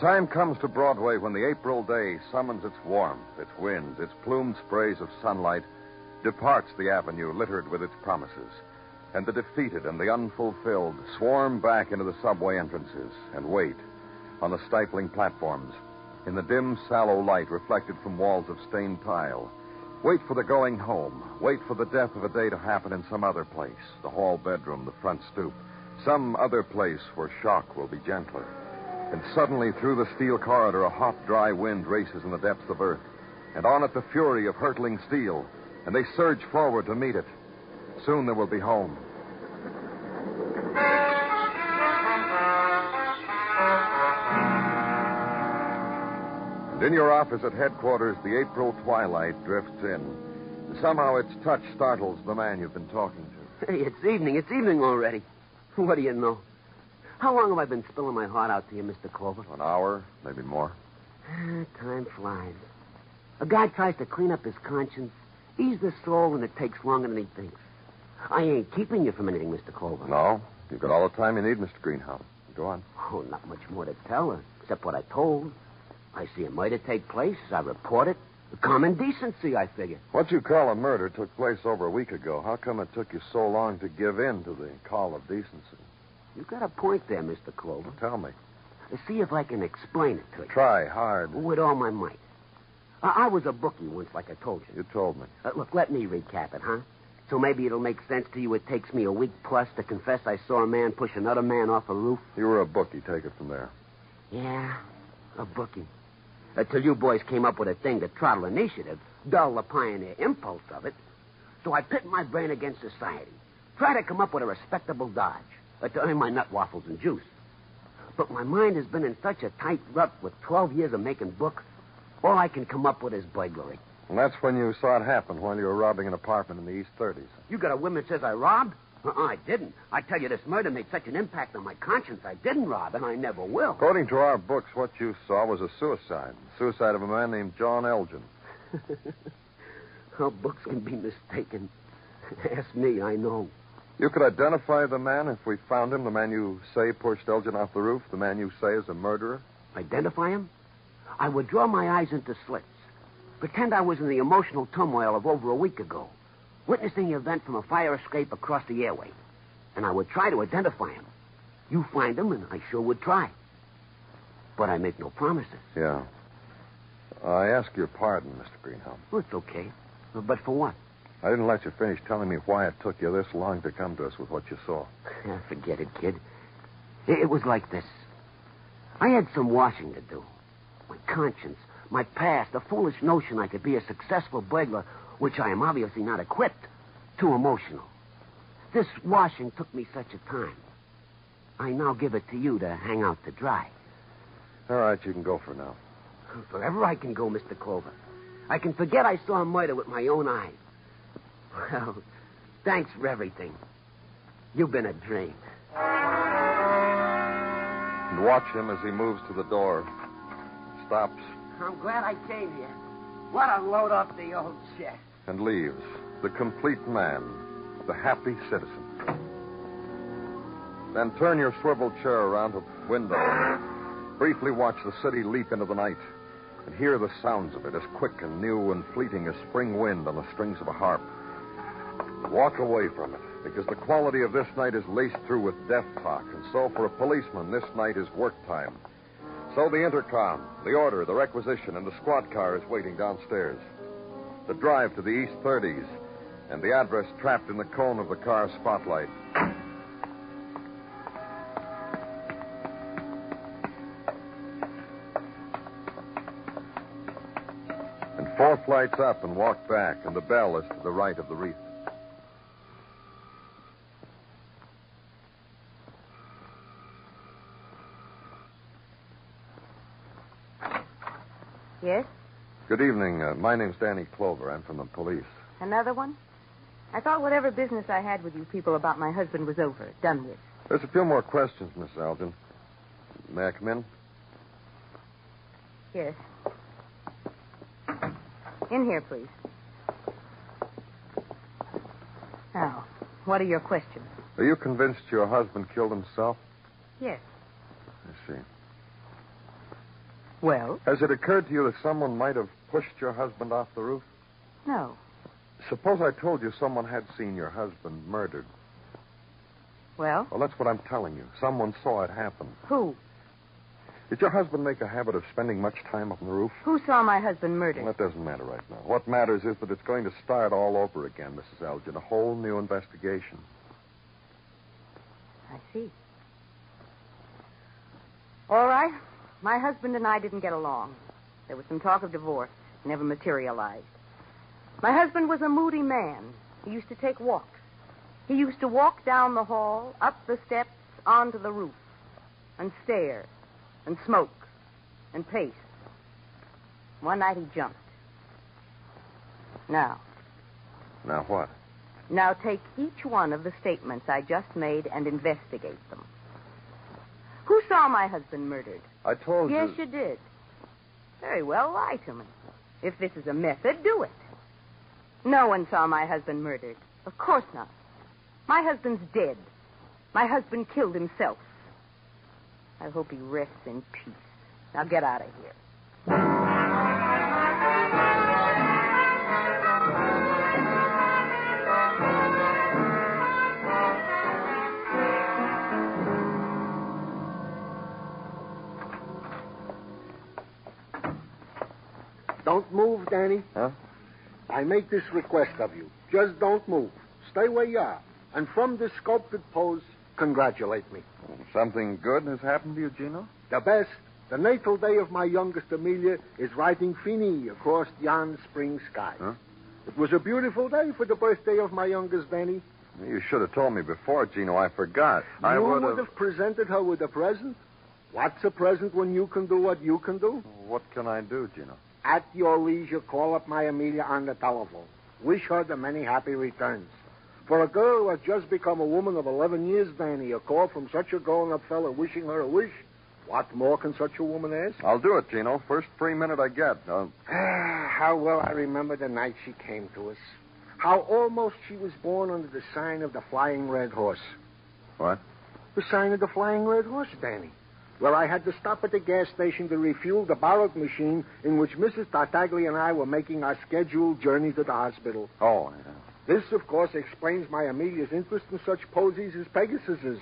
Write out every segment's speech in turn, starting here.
Time comes to Broadway when the April day summons its warmth, its winds, its plumed sprays of sunlight, departs the avenue littered with its promises. And the defeated and the unfulfilled swarm back into the subway entrances and wait on the stifling platforms, in the dim, sallow light reflected from walls of stained tile. Wait for the going home. Wait for the death of a day to happen in some other place the hall bedroom, the front stoop, some other place where shock will be gentler. And suddenly, through the steel corridor, a hot, dry wind races in the depths of earth. And on it, the fury of hurtling steel. And they surge forward to meet it. Soon they will be home. And in your office at headquarters, the April twilight drifts in. Somehow its touch startles the man you've been talking to. Hey, it's evening. It's evening already. What do you know? How long have I been spilling my heart out to you, Mr. Clover? An hour, maybe more. Ah, Time flies. A guy tries to clean up his conscience, ease the soul, and it takes longer than he thinks. I ain't keeping you from anything, Mr. Clover. No, you've got all the time you need, Mr. Greenhow. Go on. Oh, not much more to tell her, except what I told. I see a murder take place. I report it. Common decency, I figure. What you call a murder took place over a week ago. How come it took you so long to give in to the call of decency? You got a point there, Mr. Clover. Tell me. See if I can explain it to you. Try hard. With all my might. I, I was a bookie once, like I told you. You told me. Uh, look, let me recap it, huh? So maybe it'll make sense to you. It takes me a week plus to confess I saw a man push another man off a roof. You were a bookie. Take it from there. Yeah, a bookie. Until you boys came up with a thing to throttle initiative, dull the pioneer impulse of it. So I pit my brain against society. Try to come up with a respectable dodge to earn my nut waffles and juice. But my mind has been in such a tight rut with 12 years of making books, all I can come up with is burglary. And that's when you saw it happen, while you were robbing an apartment in the East 30s. You got a woman says I robbed? Uh-uh, I didn't. I tell you, this murder made such an impact on my conscience. I didn't rob, and I never will. According to our books, what you saw was a suicide. Suicide of a man named John Elgin. How books can be mistaken. Ask me, I know. You could identify the man if we found him, the man you say pushed Elgin off the roof, the man you say is a murderer? Identify him? I would draw my eyes into slits. Pretend I was in the emotional turmoil of over a week ago, witnessing the event from a fire escape across the airway. And I would try to identify him. You find him, and I sure would try. But I make no promises. Yeah. I ask your pardon, Mr. Greenhow. Well, it's okay. But for what? I didn't let you finish telling me why it took you this long to come to us with what you saw. Forget it, kid. It was like this. I had some washing to do. My conscience, my past, the foolish notion I could be a successful burglar, which I am obviously not equipped, too emotional. This washing took me such a time. I now give it to you to hang out to dry. All right, you can go for now. Forever I can go, Mr. Clover. I can forget I saw murder with my own eyes. Well, thanks for everything. You've been a dream. And watch him as he moves to the door. Stops I'm glad I came here. What a load off the old chest. and leaves. The complete man. The happy citizen. Then turn your swivel chair around to the window and briefly watch the city leap into the night and hear the sounds of it as quick and new and fleeting as spring wind on the strings of a harp. Walk away from it because the quality of this night is laced through with death talk, and so for a policeman, this night is work time. So the intercom, the order, the requisition, and the squad car is waiting downstairs. The drive to the East 30s, and the address trapped in the cone of the car's spotlight. And four flights up and walk back, and the bell is to the right of the wreath. Yes? Good evening. Uh, my name's Danny Clover. I'm from the police. Another one? I thought whatever business I had with you people about my husband was over, done with. There's a few more questions, Miss Elgin. May I come in? Yes. In here, please. Now, what are your questions? Are you convinced your husband killed himself? Yes. I see. Well? Has it occurred to you that someone might have pushed your husband off the roof? No. Suppose I told you someone had seen your husband murdered. Well? Well, that's what I'm telling you. Someone saw it happen. Who? Did your husband make a habit of spending much time up on the roof? Who saw my husband murdered? Well, that doesn't matter right now. What matters is that it's going to start all over again, Mrs. Elgin. A whole new investigation. I see. All right. My husband and I didn't get along. There was some talk of divorce. Never materialized. My husband was a moody man. He used to take walks. He used to walk down the hall, up the steps, onto the roof, and stare, and smoke, and pace. One night he jumped. Now, Now what? now take each one of the statements I just made and investigate them. Who saw my husband murdered? I told Yes, you. Yes, you did. Very well, lie to me. If this is a method, do it. No one saw my husband murdered. Of course not. My husband's dead. My husband killed himself. I hope he rests in peace. Now get out of here. Don't move, Danny. Huh? I make this request of you. Just don't move. Stay where you are. And from this sculpted pose, congratulate me. Something good has happened to you, Gino? The best. The natal day of my youngest Amelia is riding Fini across yon spring sky. Huh? It was a beautiful day for the birthday of my youngest Danny. You should have told me before, Gino. I forgot. I you would would have presented her with a present. What's a present when you can do what you can do? What can I do, Gino? At your leisure, call up my Amelia on the telephone. Wish her the many happy returns. For a girl who has just become a woman of 11 years, Danny, a call from such a grown-up fellow wishing her a wish. What more can such a woman ask? I'll do it, Gino. First free minute I get. Uh, how well I remember the night she came to us. How almost she was born under the sign of the Flying Red Horse. what? The sign of the Flying Red Horse, Danny. Where I had to stop at the gas station to refuel the borrowed machine in which Mrs. Tartaglia and I were making our scheduled journey to the hospital. Oh, yeah. This, of course, explains my Amelia's interest in such posies as Pegasuses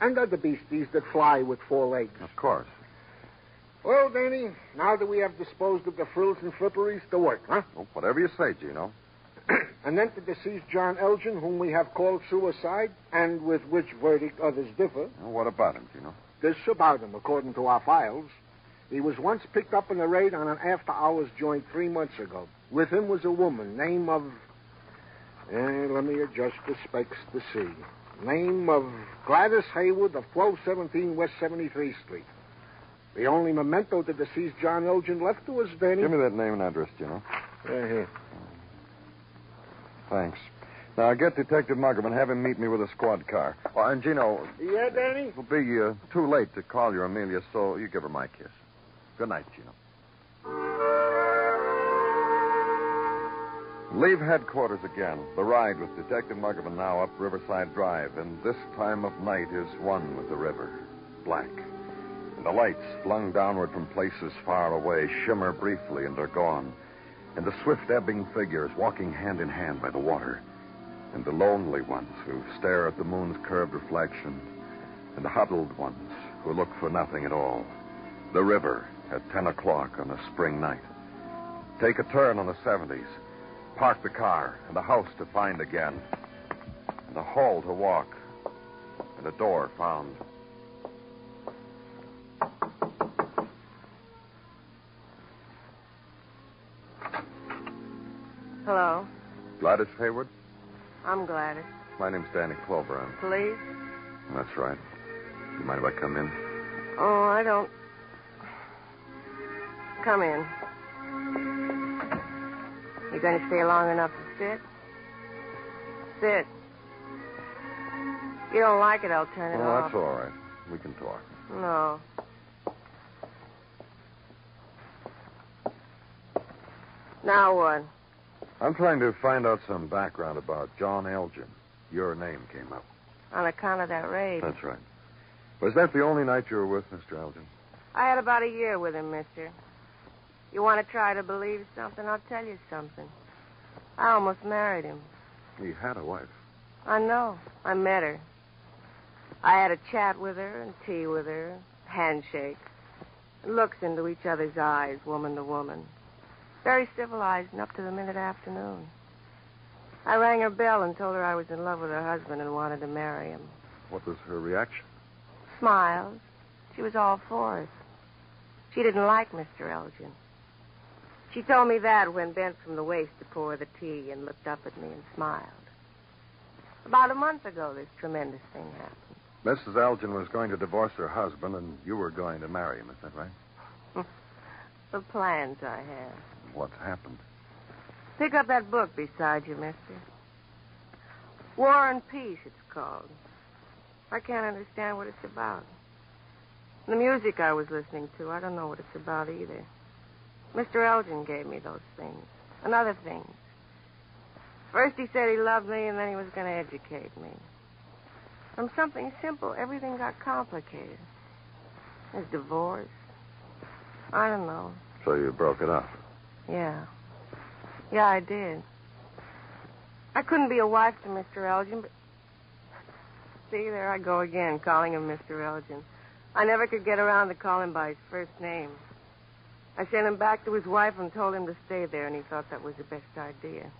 and other beasties that fly with four legs. Of course. Well, Danny, now that we have disposed of the frills and fripperies, to work, huh? Well, whatever you say, Gino. and then to deceased John Elgin, whom we have called suicide, and with which verdict others differ. Well, what about him, Gino? This about him, according to our files. He was once picked up in a raid on an after-hours joint three months ago. With him was a woman, name of... Eh, let me adjust the specs to see. Name of Gladys Haywood of 1217 West 73rd Street. The only memento the deceased John Elgin left to us, Danny... Give me that name and address, Gino. Uh, here. Thanks. Now, get Detective Muggavan and have him meet me with a squad car. Oh, and Gino, Yeah, Danny? it'll be uh, too late to call your Amelia, so you give her my kiss. Good night, Gino. Leave headquarters again. The ride with Detective Muggavan now up Riverside Drive, and this time of night is one with the river. Black. And the lights, flung downward from places far away, shimmer briefly and are gone. And the swift ebbing figures walking hand in hand by the water. And the lonely ones who stare at the moon's curved reflection. And the huddled ones who look for nothing at all. The river at 10 o'clock on a spring night. Take a turn on the 70s. Park the car, and a house to find again, and a hall to walk, and a door found. Hello. Gladys Hayward? I'm Gladys. My name's Danny Clover. I'm... Police? That's right. You mind if I come in? Oh, I don't. Come in. You're going to stay long enough to sit? Sit. You don't like it, I'll turn it Oh, off. that's all right. We can talk. No. Now what? I'm trying to find out some background about John Elgin. Your name came up. On account of that raid. That's right. Was that the only night you were with Mr. Elgin? I had about a year with him, mister. You want to try to believe something? I'll tell you something. I almost married him. He had a wife. I know. I met her. I had a chat with her and tea with her, handshake, looks into each other's eyes, woman to woman. Very civilized and up to the minute afternoon. I rang her bell and told her I was in love with her husband and wanted to marry him. What was her reaction? Smiles. She was all for it. She didn't like Mr. Elgin. She told me that when bent from the waist to pour the tea and looked up at me and smiled. About a month ago, this tremendous thing happened. Mrs. Elgin was going to divorce her husband, and you were going to marry him. Is that right? The plans I have. What happened? Pick up that book beside you, mister. War and Peace, it's called. I can't understand what it's about. The music I was listening to, I don't know what it's about either. Mr. Elgin gave me those things. And other things. First he said he loved me, and then he was going to educate me. From something simple, everything got complicated. There's divorce. I don't know. So you broke it off. Yeah. Yeah, I did. I couldn't be a wife to Mr. Elgin, but. See, there I go again, calling him Mr. Elgin. I never could get around to call him by his first name. I sent him back to his wife and told him to stay there, and he thought that was the best idea.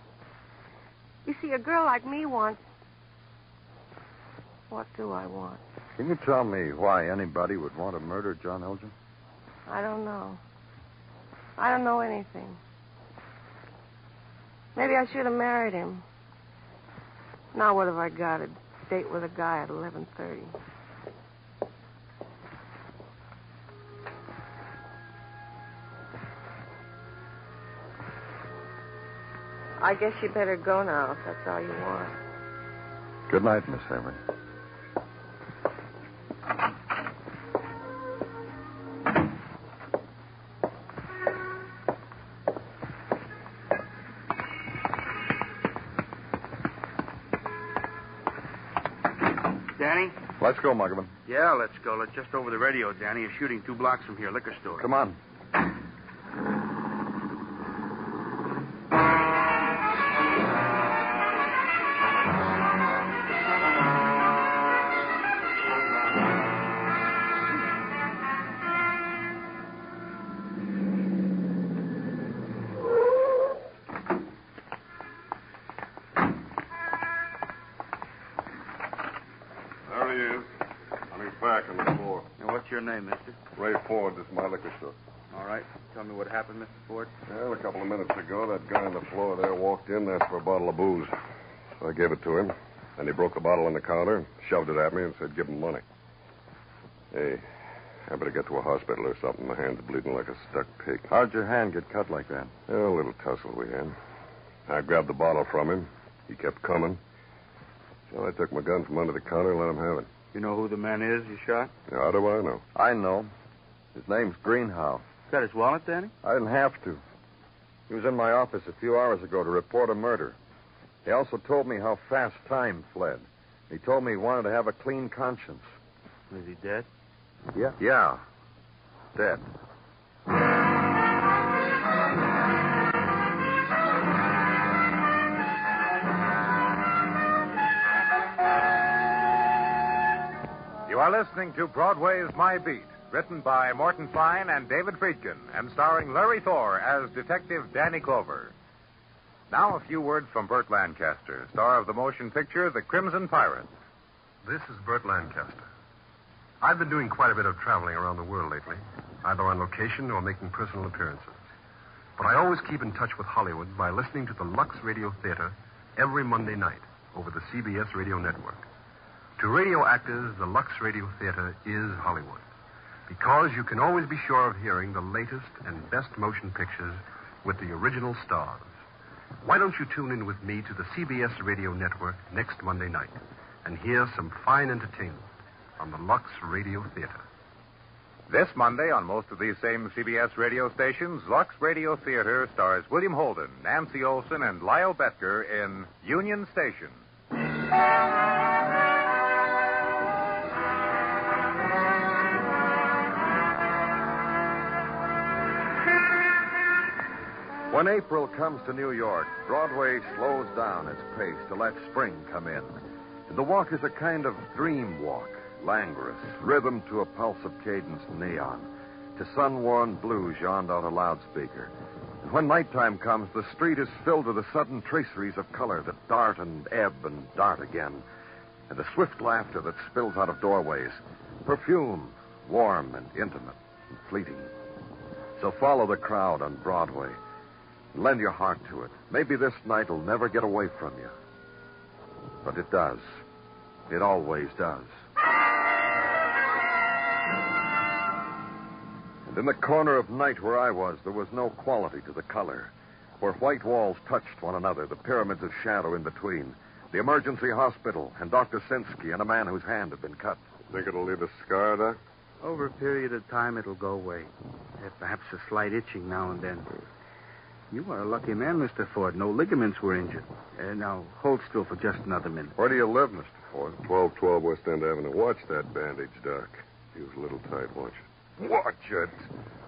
You see, a girl like me wants. What do I want? Can you tell me why anybody would want to murder John Elgin? I don't know. I don't know anything. Maybe I should have married him. Now what have I got? A date with a guy at eleven thirty. I guess you better go now if that's all you want. Good night, Miss Hayward. Danny? Let's go, Muggavan. Yeah, let's go. Let's just over the radio, Danny. You're shooting two blocks from here, liquor store. Come on. Get cut like that? Yeah, a little tussle we had. I grabbed the bottle from him. He kept coming. So I took my gun from under the counter and let him have it. You know who the man is you shot? How do I know? I know. His name's Greenhow. Got his wallet, Danny? I didn't have to. He was in my office a few hours ago to report a murder. He also told me how fast time fled. He told me he wanted to have a clean conscience. Is he dead? Yeah? Yeah. Dead. Are listening to Broadway's My Beat, written by Morton Fine and David Friedkin, and starring Larry Thor as Detective Danny Clover. Now, a few words from Burt Lancaster, star of the motion picture The Crimson Pirate. This is Burt Lancaster. I've been doing quite a bit of traveling around the world lately, either on location or making personal appearances. But I always keep in touch with Hollywood by listening to the Lux Radio Theater every Monday night over the CBS radio network. To radio actors, the Lux Radio Theater is Hollywood. Because you can always be sure of hearing the latest and best motion pictures with the original stars. Why don't you tune in with me to the CBS Radio Network next Monday night and hear some fine entertainment on the Lux Radio Theater? This Monday, on most of these same CBS radio stations, Lux Radio Theater stars William Holden, Nancy Olson, and Lyle Bettger in Union Station. When April comes to New York, Broadway slows down its pace to let spring come in. The walk is a kind of dream walk, languorous, rhythm to a pulse of cadence neon, to sun-worn blues yawned out a loudspeaker. And when nighttime comes, the street is filled with the sudden traceries of color that dart and ebb and dart again, and the swift laughter that spills out of doorways, perfume, warm and intimate and fleeting. So follow the crowd on Broadway. Lend your heart to it. Maybe this night will never get away from you. But it does. It always does. And in the corner of night where I was, there was no quality to the color. Where white walls touched one another, the pyramids of shadow in between. The emergency hospital, and Dr. Sinsky, and a man whose hand had been cut. Think it'll leave a scar, Doc? Over a period of time, it'll go away. Perhaps a slight itching now and then. You are a lucky man, Mr. Ford. No ligaments were injured. Uh, now, hold still for just another minute. Where do you live, Mr. Ford? 1212 West End Avenue. Watch that bandage, Doc. He was a little tight, watch it. Watch it.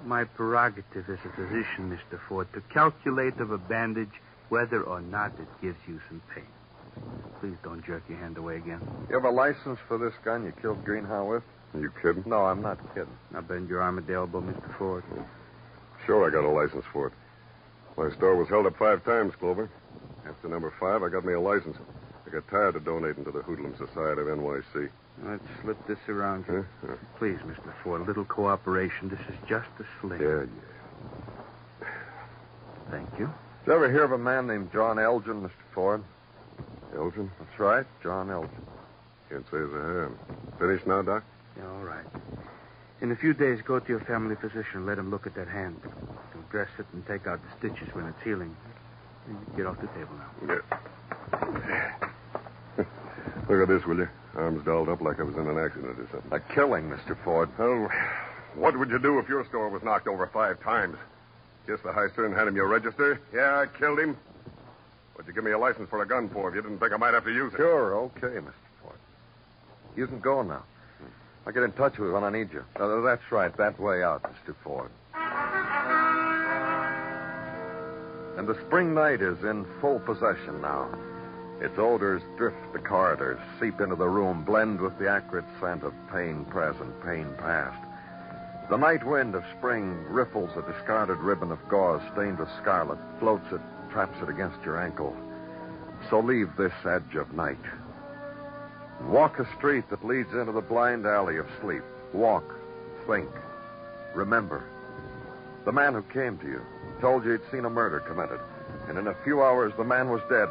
My prerogative as a physician, Mr. Ford, to calculate of a bandage whether or not it gives you some pain. Please don't jerk your hand away again. You have a license for this gun you killed Greenhow with? Are you kidding? No, I'm not kidding. Now bend your arm at the elbow, Mr. Ford. Sure, I got a license for it. My store was held up five times, Clover. After number five, I got me a license. I got tired of donating to the Hoodlum Society of NYC. Let's slip this around you. Huh? Huh. Please, Mr. Ford, a little cooperation. This is just a slip. Yeah, yeah. Thank you. Did you ever hear of a man named John Elgin, Mr. Ford? Elgin? That's right, John Elgin. Can't say as I have. Finished now, Doc? Yeah, all right. In a few days, go to your family physician. And let him look at that hand. Dress it and take out the stitches when it's healing. Get off the table now. Yeah. Look at this, will you? Arms dolled up like I was in an accident or something. A killing, Mr. Ford. Oh, what would you do if your store was knocked over five times? Kiss the high and hand him your register? Yeah, I killed him. What'd you give me a license for a gun for if you didn't think I might have to use it? Sure, okay, Mr. Ford. You can go now. I'll get in touch with you when I need you. Uh, that's right, that way out, Mr. Ford. And the spring night is in full possession now. Its odors drift the corridors, seep into the room, blend with the acrid scent of pain present, pain past. The night wind of spring ripples a discarded ribbon of gauze stained with scarlet, floats it, traps it against your ankle. So leave this edge of night. Walk a street that leads into the blind alley of sleep. Walk, think, remember. The man who came to you told you he'd seen a murder committed, and in a few hours the man was dead.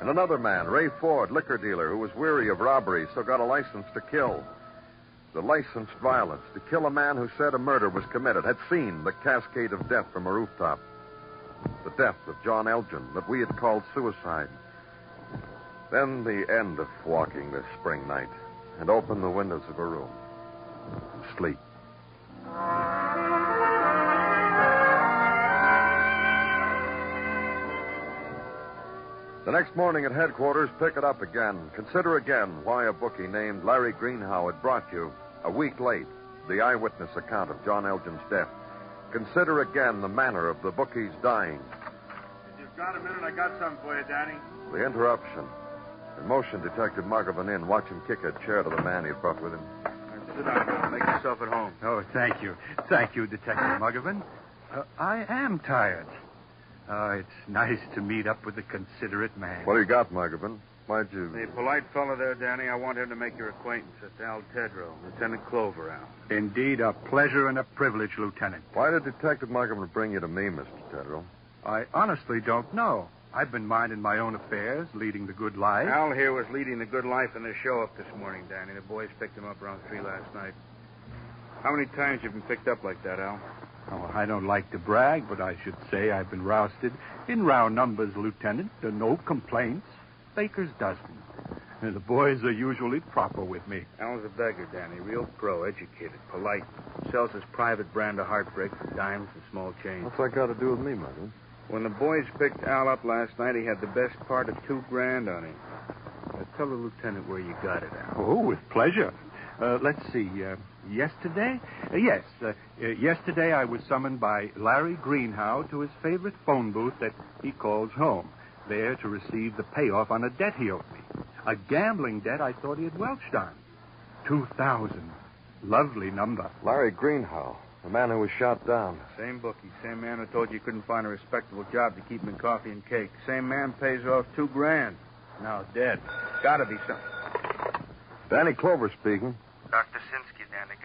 And another man, Ray Ford, liquor dealer, who was weary of robbery, so got a license to kill. The licensed violence to kill a man who said a murder was committed, had seen the cascade of death from a rooftop. The death of John Elgin that we had called suicide. Then the end of walking this spring night, and open the windows of a room. And sleep. The next morning at headquarters, pick it up again. Consider again why a bookie named Larry Greenhow had brought you, a week late, the eyewitness account of John Elgin's death. Consider again the manner of the bookie's dying, If you've got a minute, I got something for you, Danny. the interruption. And motion Detective Muggavan in. Watch him kick a chair to the man he brought with him. Sit down. Make yourself at home. Oh, thank you. Thank you, Detective Muggavan. Uh, I am tired. Oh, it's nice to meet up with a considerate man. What do you got, Muggavan? Why'd you. The polite fellow there, Danny, I want him to make your acquaintance. It's Al Tedrow, Lieutenant Clover, Al. Indeed, a pleasure and a privilege, Lieutenant. Why did Detective Muggavan bring you to me, Mr. Tedrow? I honestly don't know. I've been minding my own affairs, leading the good life. Al here was leading the good life in the show up this morning, Danny. The boys picked him up around three last night. How many times you been picked up like that, Al? Oh, I don't like to brag, but I should say I've been rousted in round numbers, Lieutenant. There are no complaints. Baker's dozen. And the boys are usually proper with me. Al's a beggar, Danny. Real pro, educated, polite. Sells his private brand of heartbreak for dimes and small change. What's that got to do with me, Mother? When the boys picked Al up last night, he had the best part of two grand on him. Uh, tell the lieutenant where you got it, Al. Oh, with pleasure. Uh, let's see. Uh, yesterday? Uh, yes. Uh, uh, yesterday I was summoned by Larry Greenhow to his favorite phone booth that he calls home, there to receive the payoff on a debt he owed me. A gambling debt I thought he had welched on. Two thousand. Lovely number. Larry Greenhow, the man who was shot down. Same bookie, same man who told you you couldn't find a respectable job to keep him in coffee and cake. Same man pays off two grand. Now dead. Gotta be something. Danny Clover speaking. Dr. Sinsky, Dan, I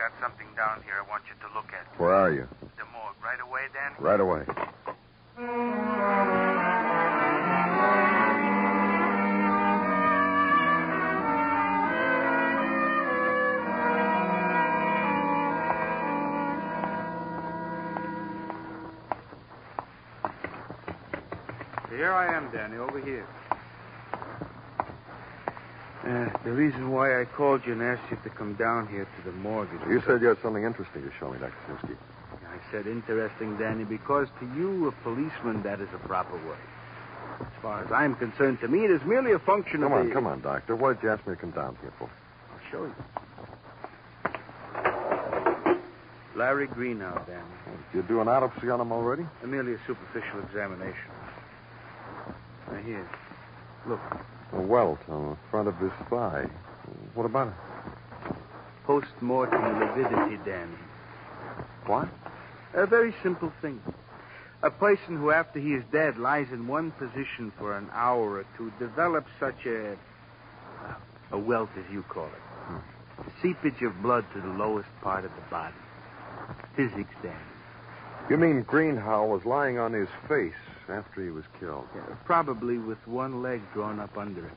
got something down here I want you to look at. Where are you? The morgue. Right away, Dan? Right away. Here I am, Danny, over here. Uh, the reason why I called you and asked you to come down here to the morgue You said you had something interesting to show me, Dr. Sinsky. I said interesting, Danny, because to you, a policeman, that is a proper word. As far as I'm concerned, to me, it is merely a function Come of Come on, the... come on, Doctor. What did you ask me to come down here for? I'll show you. Larry Greenhow, Danny. Did you do an autopsy on him already? Uh, merely a superficial examination. Now, here. Look. A welt on the front of his thigh. What about it? Post-mortem lividity, Danny. What? A very simple thing. A person who, after he is dead, lies in one position for an hour or two develops such a. a welt, as you call it. Hmm. Seepage of blood to the lowest part of the body. Physics, Danny. You mean Greenhow was lying on his face after he was killed? Yeah, probably with one leg drawn up under him.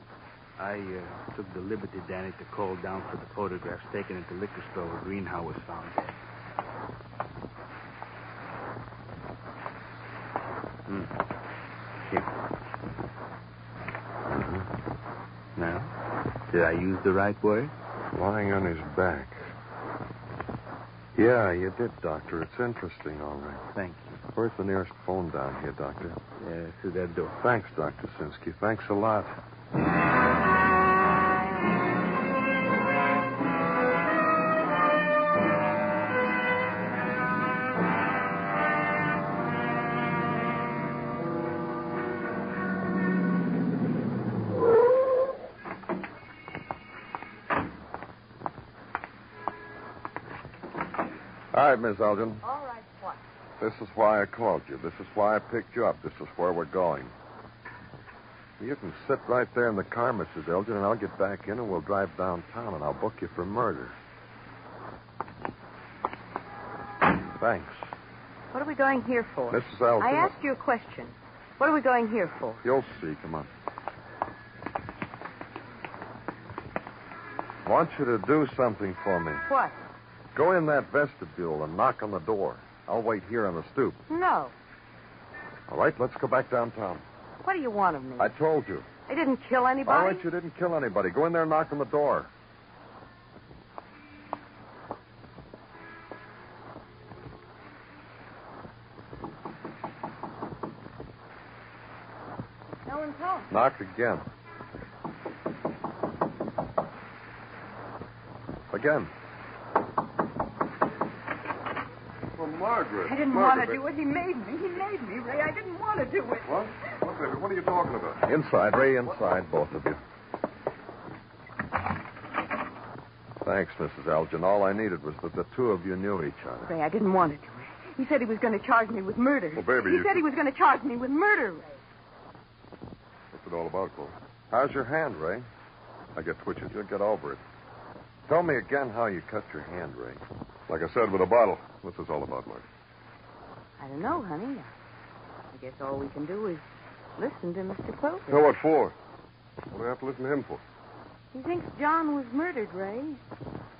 I uh, took the liberty, Danny, to call down for the photographs taken at the liquor store where Greenhow was found dead. Hmm. Here. Mm-hmm. Now, did I use the right word? Lying on his back. Yeah, you did, Doctor. It's interesting, all right. Thank you. Where's the nearest phone down here, Doctor? Yeah, through that door. Thanks, Dr. Sinsky. Thanks a lot. All right, Miss Elgin. Oh, All right, what? This is why I called you. This is why I picked you up. This is where we're going. You can sit right there in the car, Mrs. Elgin, and I'll get back in and we'll drive downtown and I'll book you for murder. Thanks. What are we going here for? Mrs. Elgin. I asked you a question. What are we going here for? You'll see. Come on. I want you to do something for me. What? Go in that vestibule and knock on the door. I'll wait here on the stoop. No. All right, let's go back downtown. What do you want of me? I told you. I didn't kill anybody. All right, you didn't kill anybody. Go in there and knock on the door. No one's home. Knock again. Again. Well, Margaret. I didn't Margaret, want to do it. He made me. He made me, Ray. I didn't want to do it. What? What, baby? What are you talking about? Inside, Ray, inside, both of you. Thanks, Mrs. Elgin. All I needed was that the two of you knew each other. Ray, I didn't want to do it. He said he was going to charge me with murder. Well, baby, he you said should- he was going to charge me with murder, Ray. What's it all about, Cole? How's your hand, Ray? I get twitches. You'll get over it. Tell me again how you cut your hand, Ray. Like I said, with a bottle. What's this all about, Mark? I don't know, honey. I guess all we can do is listen to Mr. Clover. So what for? What do I have to listen to him for? He thinks John was murdered, Ray.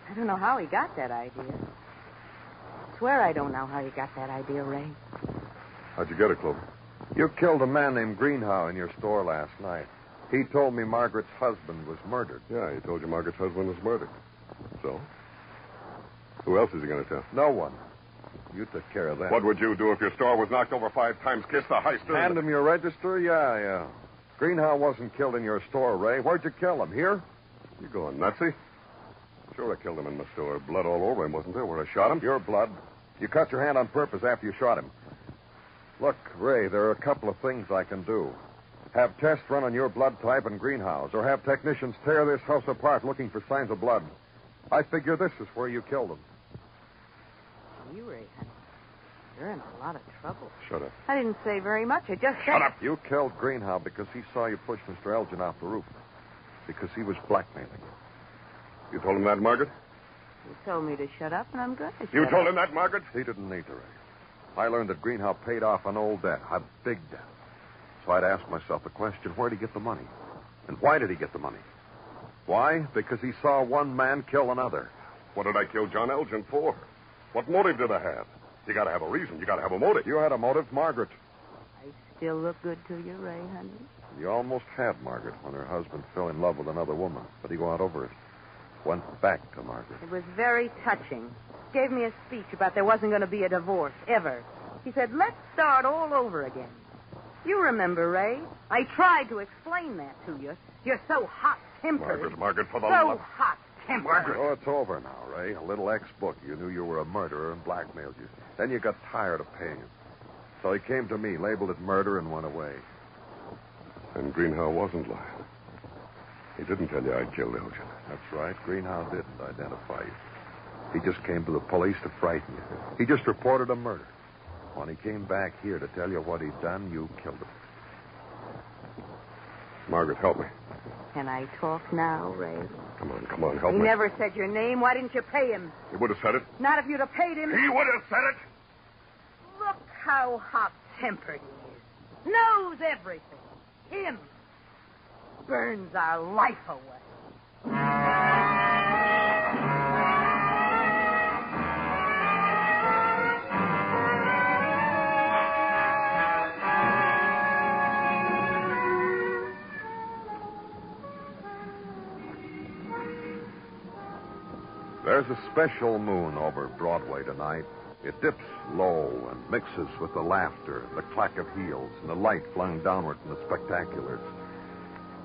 I don't know how he got that idea. I swear I don't know how he got that idea, Ray. How'd you get it, Clover? You killed a man named Greenhow in your store last night. He told me Margaret's husband was murdered. Yeah, he told you Margaret's husband was murdered. So? Who else is he going to tell? No one. You took care of that. What would you do if your store was knocked over five times, kissed the high store? Hand him your register? Yeah, yeah. Greenhow wasn't killed in your store, Ray. Where'd you kill him? Here? You going nutsy? Sure, I killed him in my store. Blood all over him, wasn't there, where I shot him? Your blood. You cut your hand on purpose after you shot him. Look, Ray, there are a couple of things I can do. Have tests run on your blood type and Greenhow's, or have technicians tear this house apart looking for signs of blood. I figure this is where you killed him. You, Ray, honey. You're in a lot of trouble. Shut up. I didn't say very much. I just Shut said... up. You killed Greenhow because he saw you push Mr. Elgin off the roof. Because he was blackmailing you. You told him that, Margaret? You told me to shut up, and I'm going to You shut told up. him that, Margaret? He didn't need to, Ray. I learned that Greenhow paid off an old debt, a big debt. So I'd ask myself the question, where'd he get the money? And why did he get the money? Why? Because he saw one man kill another. What did I kill John Elgin for? What motive did I have? You gotta have a reason. You gotta have a motive. You had a motive, Margaret. I still look good to you, Ray, honey. You almost had Margaret when her husband fell in love with another woman, but he got over it. Went back to Margaret. It was very touching. Gave me a speech about there wasn't going to be a divorce, ever. He said, let's start all over again. You remember, Ray? I tried to explain that to you. You're so hot-tempered. Margaret, Margaret, for the so love... hot-tempered. Oh, it's over now, Ray. A little ex-book. You knew you were a murderer and blackmailed you. Then you got tired of paying him. So he came to me, labeled it murder, and went away. And Greenhow wasn't lying. He didn't tell you I killed Elgin. That's right. Greenhow didn't identify you. He just came to the police to frighten you. He just reported a murder. When he came back here to tell you what he'd done, you killed him. Margaret, help me. Can I talk now, Ray? Come on, come on, help he me. never said your name. Why didn't you pay him? He would have said it. Not if you'd have paid him. He would have said it. Look how hot-tempered he is. Knows everything. Him. Burns our life away. There's a special moon over Broadway tonight. It dips low and mixes with the laughter, the clack of heels, and the light flung downward from the spectaculars.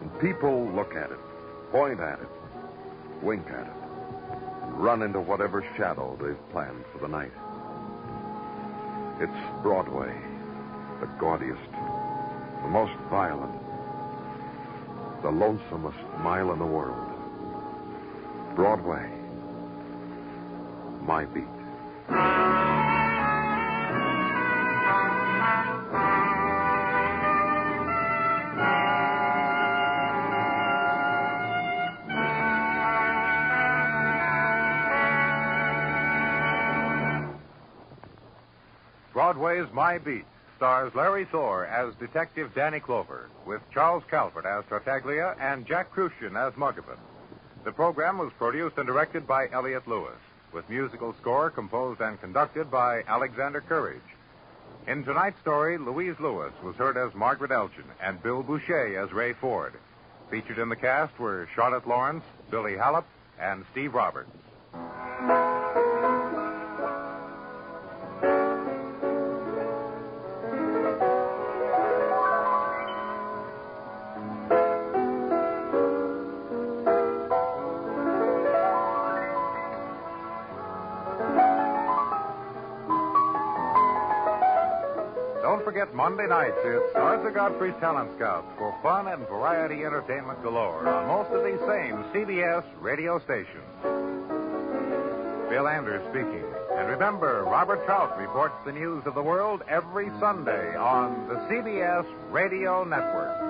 And people look at it, point at it, wink at it, and run into whatever shadow they've planned for the night. It's Broadway, the gaudiest, the most violent, the lonesomest mile in the world. Broadway, my beat. Broadway's My Beat stars Larry Thor as Detective Danny Clover, with Charles Calvert as Tartaglia and Jack Kruschen as Muggavan. The program was produced and directed by Elliott Lewis, with musical score composed and conducted by Alexander Courage. In tonight's story, Louise Lewis was heard as Margaret Elgin and Bill Bouchey as Ray Ford. Featured in the cast were Charlotte Lawrence, Billy Hallop, and Steve Roberts. Monday nights, it's Arthur Godfrey's Talent Scouts for fun and variety entertainment galore on most of these same CBS radio stations. Bill Anders speaking. And remember, Robert Trout reports the news of the world every Sunday on the CBS Radio Network.